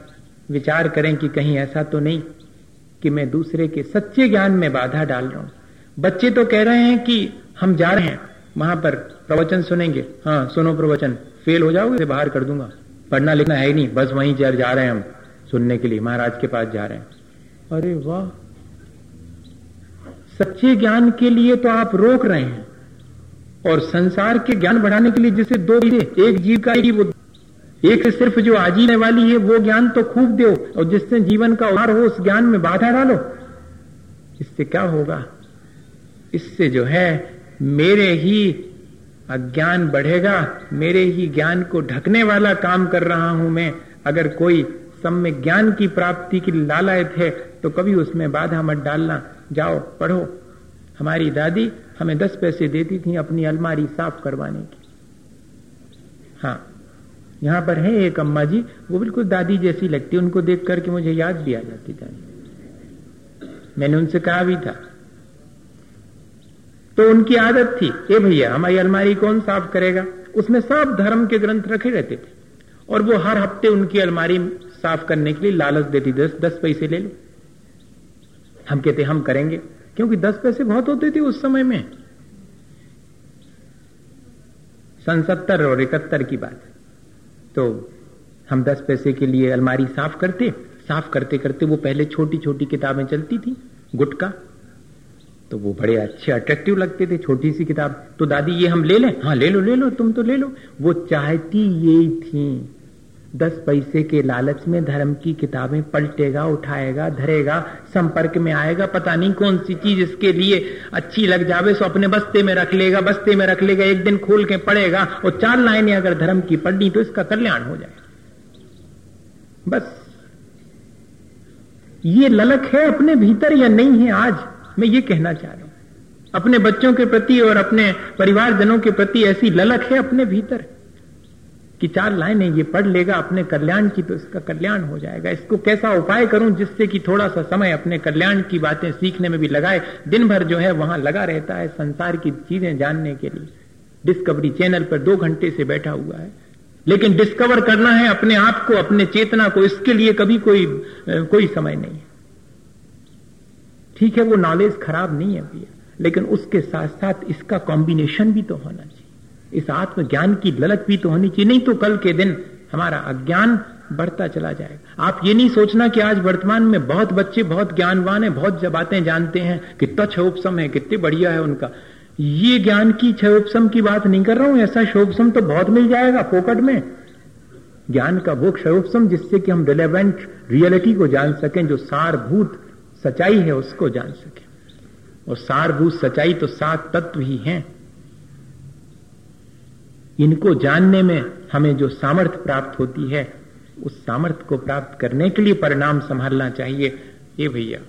विचार करें कि कहीं ऐसा तो नहीं कि मैं दूसरे के सच्चे ज्ञान में बाधा डाल रहा हूँ। बच्चे तो कह रहे हैं कि हम जा रहे हैं, वहाँ पर प्रवचन सुनेंगे। हाँ सुनो प्रवचन, फेल हो जाओगे बाहर कर दूँगा। पढ़ना लिखना है ही नहीं, बस वहीं जा रहे हैं हम सुनने के लिए, महाराज के पास जा रहे हैं। अरे वाह! सच्चे ज्ञान के लिए तो आप रोक रहे हैं। और संसार के ज्ञान बढ़ाने के लिए जिसे दो एक जीव का ही वो। एक से सिर्फ़ जो आजीने वाली है, वो ज्ञान तो खूब दो। और जिससे जीवन का उधार हो, उस ज्ञान में बाधा डालो। इससे क्या होगा? इससे जो है, मेरे ही अज्ञान बढ़ेगा, मेरे ही ज्ञान को ढकने वाला काम कर रहा हूँ मैं। अगर कोई सम्य ज्ञान की प्राप्ति की लालयत है तो कभी उसमें बाधा मत डालना। जाओ, पढ़ो। हमारी दादी हमें दस पैसे देती थी अपनी अलमारी साफ़ करवाने की। हाँ यहाँ पर है एक अम्मा जी, वो बिल्कुल दादी जैसी लगती उनको देख करके मुझे याद भी आ जाती दादी मैंने उनसे कहा भी था। तो उनकी आदत थी, ए भैया, हमारी अलमारी कौन साफ़ करेगा? उसमें सब धर्म के ग्रंथ रखे रहते थे। और वो हर हफ़्ते उनकी अलमारी साफ़ करने के लिए लालच देती दस दस पैसे ले लो। हम कहते, हम करेंगे। क्योंकि दस पैसे बहुत होते थे उस समय में। सन सत्तर और इकहत्तर की बात। तो हम दस पैसे के लिए अलमारी साफ़ करते साफ़ करते करते वो पहले छोटी छोटी किताबें चलती थी गुटका तो वो बड़े अच्छे अट्रैक्टिव लगते थे, छोटी सी किताब। तो दादी, ये हम ले लें? हाँ ले लो ले लो, तुम तो ले लो। वो चाहती ये थी। दस पैसे के लालच में धर्म की किताबें पलटेगा, उठाएगा, धरेगा, संपर्क में आएगा, पता नहीं कौन सी चीज़ इसके लिए अच्छी लग जावे, सो अपने बस्ते में रख लेगा, बस्ते में रख लेगा, एक दिन खोल के पड़ेगा और चार लाइनें अगर धर्म की पढ़नी तो इसका कल्याण हो जाए बस। ये ललक है अपने भीतर या नहीं है आज? मैं ये कहना चाह रहा हूँ। अपने बच्चों के प्रति और अपने परिवारजनों के प्रति ऐसी ललक है अपने भीतर? कि चार लाइनें ये पढ़ लेगा, अपने कल्याण की तो इसका कल्याण हो जाएगा। इसको कैसा उपाय करूँ जिससे कि थोड़ा सा समय अपने कल्याण की बातें सीखने में भी लगाए दिन भर जो है वहाँ लगा रहता है संसार की चीज़ें जानने के लिए। डिस्कवरी चैनल पर दो घंटे से बैठा हुआ है। लेकिन डिस्कवर करना है अपने आप को, अपने चेतना को, इसके लिए कभी कोई कोई समय नहीं है। ठीक है, वो नॉलेज खराब नहीं है भैया, लेकिन उसके साथ साथ इसका कॉम्बिनेशन भी तो होना चाहिए। इस आत्मज्ञान की ललक भी तो होनी चाहिए, नहीं तो कल के दिन हमारा अज्ञान बढ़ता चला जाएगा। आप ये नहीं सोचना कि आज वर्तमान में बहुत बच्चे, बहुत ज्ञानवान है, बहुत जब बातें जानते हैं, कितना क्षोपसम है, कितने बढ़िया है उनका। ये ज्ञान की क्षयोपम की बात नहीं कर रहा हूँ, ऐसा क्षोपसम तो बहुत मिल जाएगा फोकट में। ज्ञान का वो क्षयोपम जिससे कि हम रिलेवेंट रियलिटी को जान सकें, जो सारभूत सच्चाई है, उसको जान सके। और सारभूत सच्चाई तो सात तत्व ही हैं। इनको जानने में हमें जो सामर्थ्य प्राप्त होती है, उस सामर्थ्य को प्राप्त करने के लिए परिणाम संभालना चाहिए। ये भैया।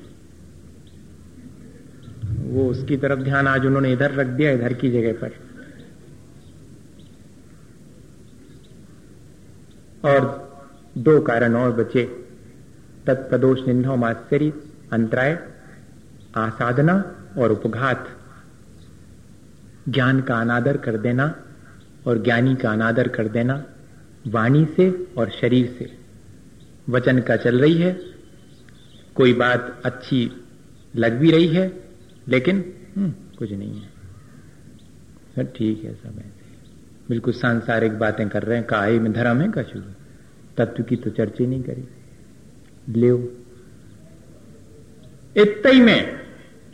वो उसकी तरफ़ ध्यान आज उन्होंने इधर रख दिया, इधर की जगह पर। और दो कारण और बचे। तत्प्रदोष निंदा मात्सरी, अंतराय, आसाधना और उपघात। ज्ञान का अनादर कर देना। और ज्ञानी का अनादर कर देना वाणी से और शरीर से। वचन का चल रही है कोई बात अच्छी लग भी रही है लेकिन हम्म, कुछ नहीं है। सर ठीक है सब ऐसे बिल्कुल सांसारिक बातें कर रहे हैं काहे में धर्म है कछु तत्व की तो चर्चा नहीं करी। ले इतई में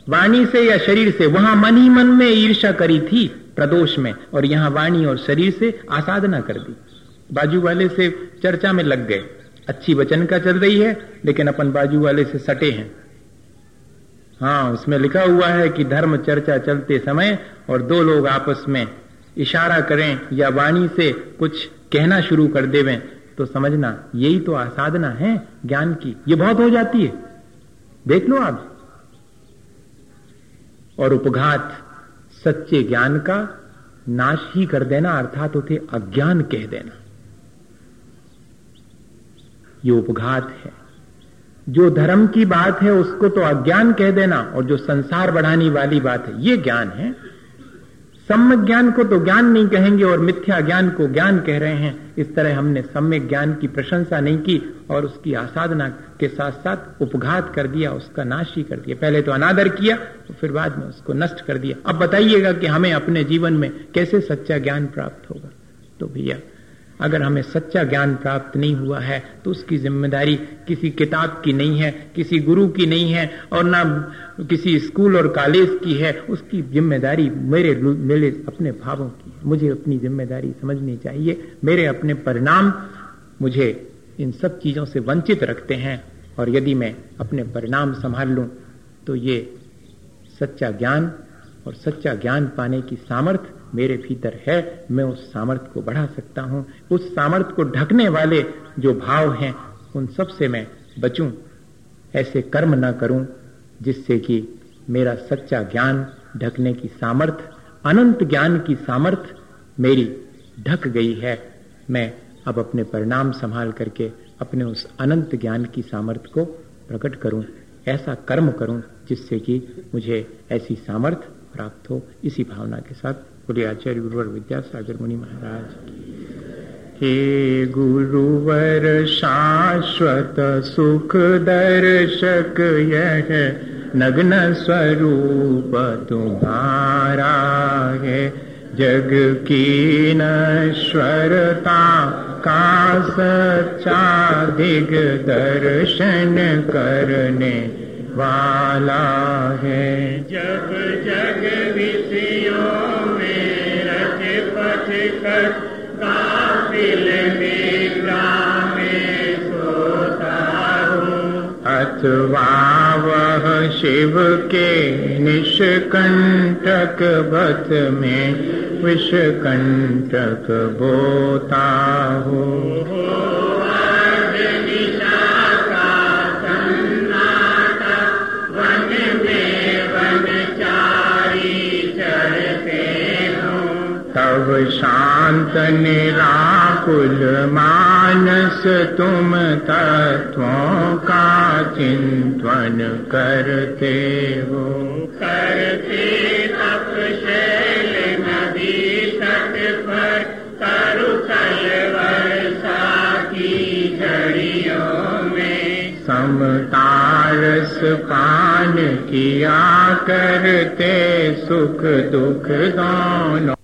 वाणी से या शरीर से वहाँ मन ही मन में ईर्षा करी थी। प्रदोष में और यहाँ वाणी और शरीर से आसाधना कर दी। बाजू वाले से चर्चा में लग गए। अच्छी वचन का चल रही है, लेकिन अपन बाजू वाले से सटे हैं। हाँ उसमें लिखा हुआ है कि धर्म चर्चा चलते समय और दो लोग आपस में इशारा करें या वाणी से कुछ कहना शुरू कर देवें तो समझना, यही तो आसाधना है ज्ञान की। ये बहुत हो जाती है। देख लो आप। और उपघात सच्चे ज्ञान का नाश ही कर देना, अर्थात उसे अज्ञान कह देना। ये उपघात है। जो धर्म की बात है, उसको तो अज्ञान कह देना, और जो संसार बढ़ाने वाली बात है, ये ज्ञान है। सम्यक ज्ञान को तो ज्ञान नहीं कहेंगे और मिथ्या ज्ञान को ज्ञान कह रहे हैं। इस तरह हमने सम्यक ज्ञान की प्रशंसा नहीं की और उसकी आसाधना के साथ साथ उपघात कर दिया, उसका नाश ही कर दिया। पहले तो अनादर किया तो फिर बाद में उसको नष्ट कर दिया। अब बताइएगा कि हमें अपने जीवन में कैसे सच्चा ज्ञान प्राप्त होगा। तो भैया अगर हमें सच्चा ज्ञान प्राप्त नहीं हुआ है तो उसकी ज़िम्मेदारी किसी किताब की नहीं है, किसी गुरु की नहीं है, और ना किसी स्कूल और कॉलेज की है। उसकी ज़िम्मेदारी मेरे मेरे अपने भावों की है। मुझे अपनी ज़िम्मेदारी समझनी चाहिए। मेरे अपने परिणाम मुझे इन सब चीज़ों से वंचित रखते हैं, और यदि मैं अपने परिणाम संभाल लूँ तो ये सच्चा ज्ञान और सच्चा ज्ञान पाने की सामर्थ्य मेरे भीतर है, मैं उस सामर्थ्य को बढ़ा सकता हूँ। उस सामर्थ्य को ढकने वाले जो भाव हैं, उन सबसे मैं बचूं। ऐसे कर्म न करूँ, जिससे कि मेरा सच्चा ज्ञान ढकने की सामर्थ्य अनंत ज्ञान की सामर्थ्य मेरी ढक गई है। मैं अब अपने परिणाम संभाल करके अपने उस अनंत ज्ञान की सामर्थ्य को प्रकट करूँ। ऐसा कर्म करूँ, जिससे कि मुझे ऐसी सामर्थ्य प्राप्त हो। इसी भावना के साथ बोले आचार्य गुरुवर विद्यासागर मुनि महाराज हे गुरुवर शाश्वत सुख दर्शक यह नग्न स्वरूप तुम्हारा है। जग की नश्वरता का सच्चा दिग दर्शन करने वाला है। जब जग अथवा वह शिव के निष्कंटक बथ में विषकंटक बोता हो। तब शांत निराकुल मानस तुम तत्वों का चिंतन करते हो। करते तप शैल नदी तट पर तरु वर्षा की झड़ियों में। समतारस पान किया करते सुख दुख दोनों